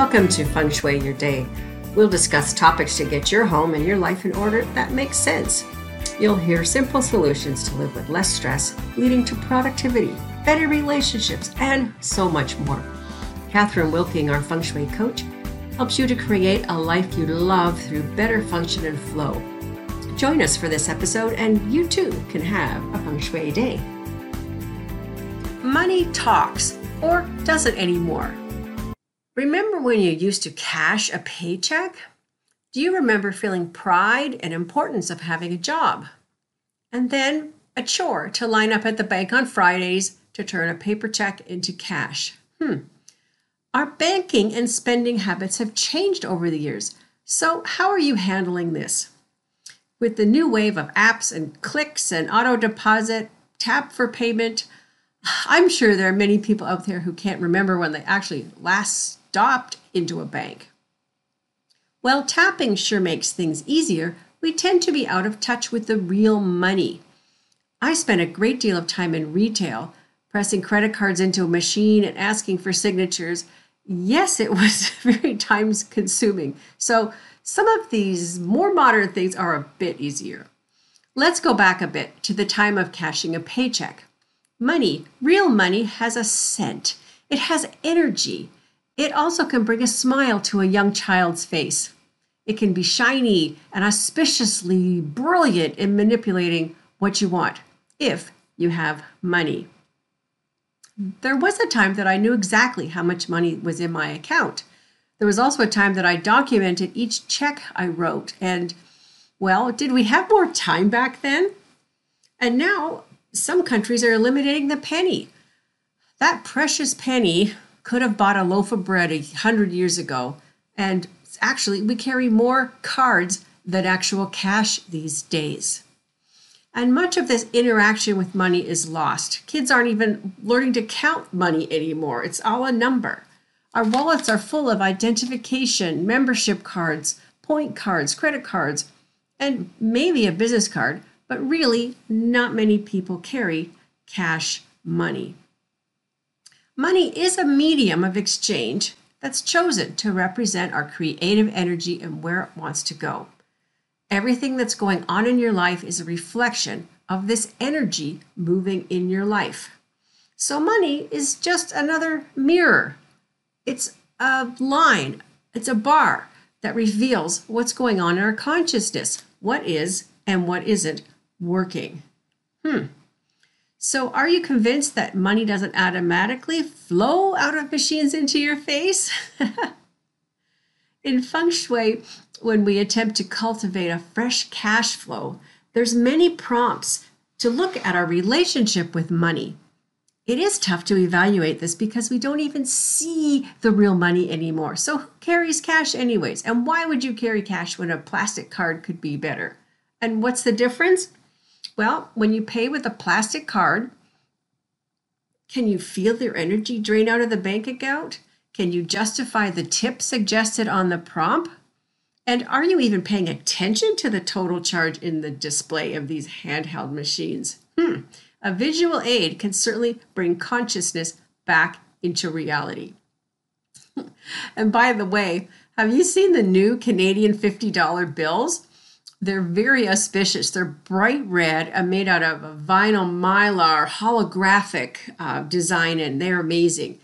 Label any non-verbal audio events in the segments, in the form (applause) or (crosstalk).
Welcome to Feng Shui Your Day. We'll discuss topics to get your home and your life in order that makes sense. You'll hear simple solutions to live with less stress, leading to productivity, better relationships, and so much more. Catherine Wilking, our Feng Shui coach, helps you to create a life you love through better function and flow. Join us for this episode, and you too can have a Feng Shui day. Money talks, or doesn't anymore. Remember when you used to cash a paycheck? Do you remember feeling pride and importance of having a job? And then a chore to line up at the bank on Fridays to turn a paper check into cash. Hmm. Our banking and spending habits have changed over the years. So, how are you handling this? With the new wave of apps and clicks and auto deposit, tap for payment, (sighs) I'm sure there are many people out there who can't remember when they actually last stopped into a bank. While tapping sure makes things easier, we tend to be out of touch with the real money. I spent a great deal of time in retail, pressing credit cards into a machine and asking for signatures. Yes, it was (laughs) very time consuming. So, some of these more modern things are a bit easier. Let's go back a bit to the time of cashing a paycheck. Money, real money, has a scent, it has energy. It also can bring a smile to a young child's face. It can be shiny and auspiciously brilliant in manipulating what you want if you have money. There was a time that I knew exactly how much money was in my account. There was also a time that I documented each check I wrote. And, well, did we have more time back then? And now some countries are eliminating the penny. That precious penny could have bought a loaf of bread a hundred years ago. And actually, we carry more cards than actual cash these days. And much of this interaction with money is lost. Kids aren't even learning to count money anymore, it's all a number. Our wallets are full of identification, membership cards, point cards, credit cards, and maybe a business card, but really, not many people carry cash money. Money is a medium of exchange that's chosen to represent our creative energy and where it wants to go. Everything that's going on in your life is a reflection of this energy moving in your life. So, money is just another mirror. It's a line, it's a bar that reveals what's going on in our consciousness, what is and what isn't working. Hmm. So, are you convinced that money doesn't automatically flow out of machines into your face? (laughs) In feng shui, when we attempt to cultivate a fresh cash flow, there's many prompts to look at our relationship with money. It is tough to evaluate this because we don't even see the real money anymore. So who carries cash anyways? And why would you carry cash when a plastic card could be better? And what's the difference? Well, when you pay with a plastic card, can you feel your energy drain out of the bank account? Can you justify the tip suggested on the prompt? And are you even paying attention to the total charge in the display of these handheld machines? Hmm. A visual aid can certainly bring consciousness back into reality. (laughs) and by the way, have you seen the new Canadian $50 bills? They're very auspicious. They're bright red and made out of a vinyl mylar holographic uh, design, and they're amazing.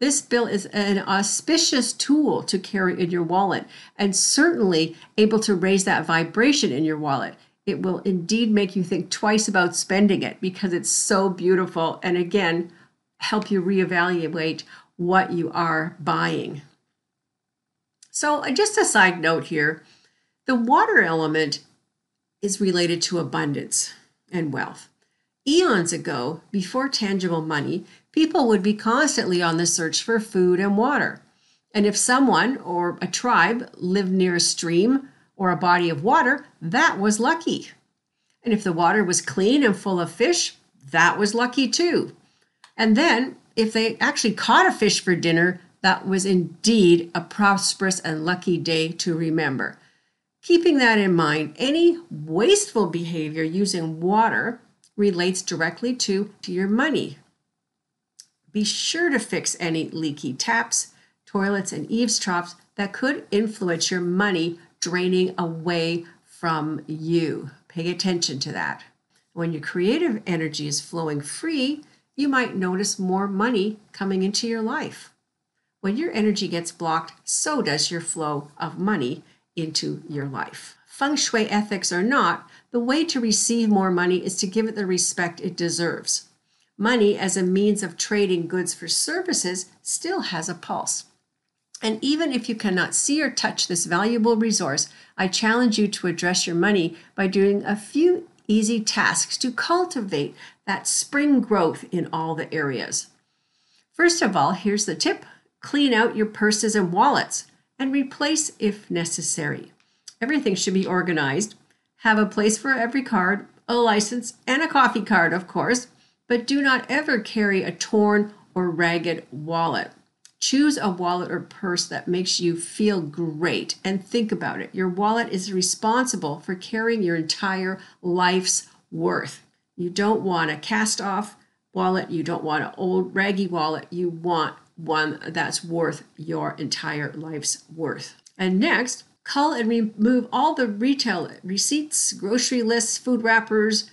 This bill is an auspicious tool to carry in your wallet and certainly able to raise that vibration in your wallet. It will indeed make you think twice about spending it because it's so beautiful and again, help you reevaluate what you are buying. So, just a side note here the water element is related to abundance and wealth. Eons ago, before tangible money, people would be constantly on the search for food and water. And if someone or a tribe lived near a stream or a body of water, that was lucky. And if the water was clean and full of fish, that was lucky too. And then, if they actually caught a fish for dinner, that was indeed a prosperous and lucky day to remember. Keeping that in mind, any wasteful behavior using water relates directly to, to your money. Be sure to fix any leaky taps, toilets, and eavesdrops that could influence your money draining away from you. Pay attention to that. When your creative energy is flowing free, you might notice more money coming into your life. When your energy gets blocked, so does your flow of money into your life. Feng Shui ethics or not, the way to receive more money is to give it the respect it deserves. Money, as a means of trading goods for services, still has a pulse. And even if you cannot see or touch this valuable resource, I challenge you to address your money by doing a few easy tasks to cultivate that spring growth in all the areas. First of all, here's the tip clean out your purses and wallets and replace if necessary. Everything should be organized. Have a place for every card, a license, and a coffee card, of course, but do not ever carry a torn or ragged wallet. Choose a wallet or purse that makes you feel great and think about it. Your wallet is responsible for carrying your entire life's worth. You don't want a cast off wallet, you don't want an old raggy wallet, you want one that's worth your entire life's worth. And next, cull and remove all the retail receipts, grocery lists, food wrappers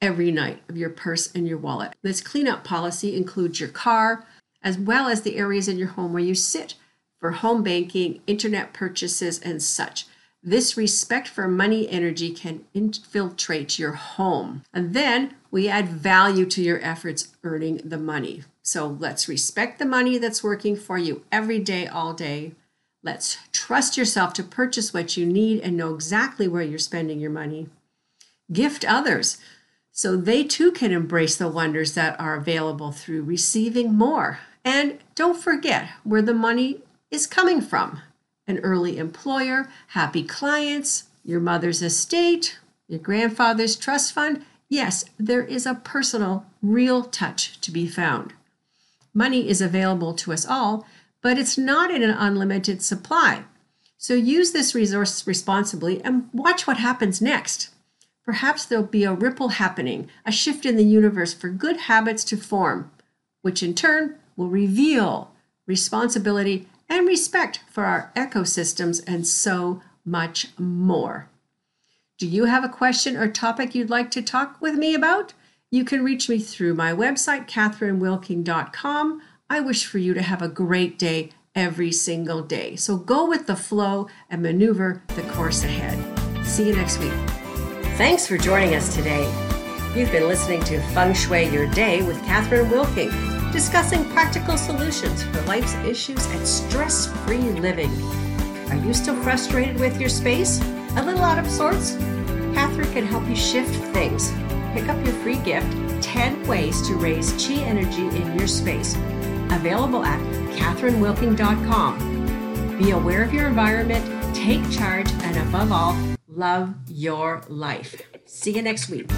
every night of your purse and your wallet. This cleanup policy includes your car, as well as the areas in your home where you sit for home banking, internet purchases, and such. This respect for money energy can infiltrate your home. And then we add value to your efforts earning the money. So let's respect the money that's working for you every day, all day. Let's trust yourself to purchase what you need and know exactly where you're spending your money. Gift others so they too can embrace the wonders that are available through receiving more. And don't forget where the money is coming from an early employer, happy clients, your mother's estate, your grandfather's trust fund. Yes, there is a personal, real touch to be found. Money is available to us all, but it's not in an unlimited supply. So use this resource responsibly and watch what happens next. Perhaps there'll be a ripple happening, a shift in the universe for good habits to form, which in turn will reveal responsibility and respect for our ecosystems and so much more. Do you have a question or topic you'd like to talk with me about? You can reach me through my website, catherinewilking.com. I wish for you to have a great day every single day. So go with the flow and maneuver the course ahead. See you next week. Thanks for joining us today. You've been listening to Feng Shui Your Day with Catherine Wilking discussing practical solutions for life's issues and stress free living. Are you still frustrated with your space? A little out of sorts? Catherine can help you shift things. Pick up your free gift 10 Ways to Raise Chi Energy in Your Space. Available at catherinewilking.com. Be aware of your environment, take charge, and above all, love your life. See you next week.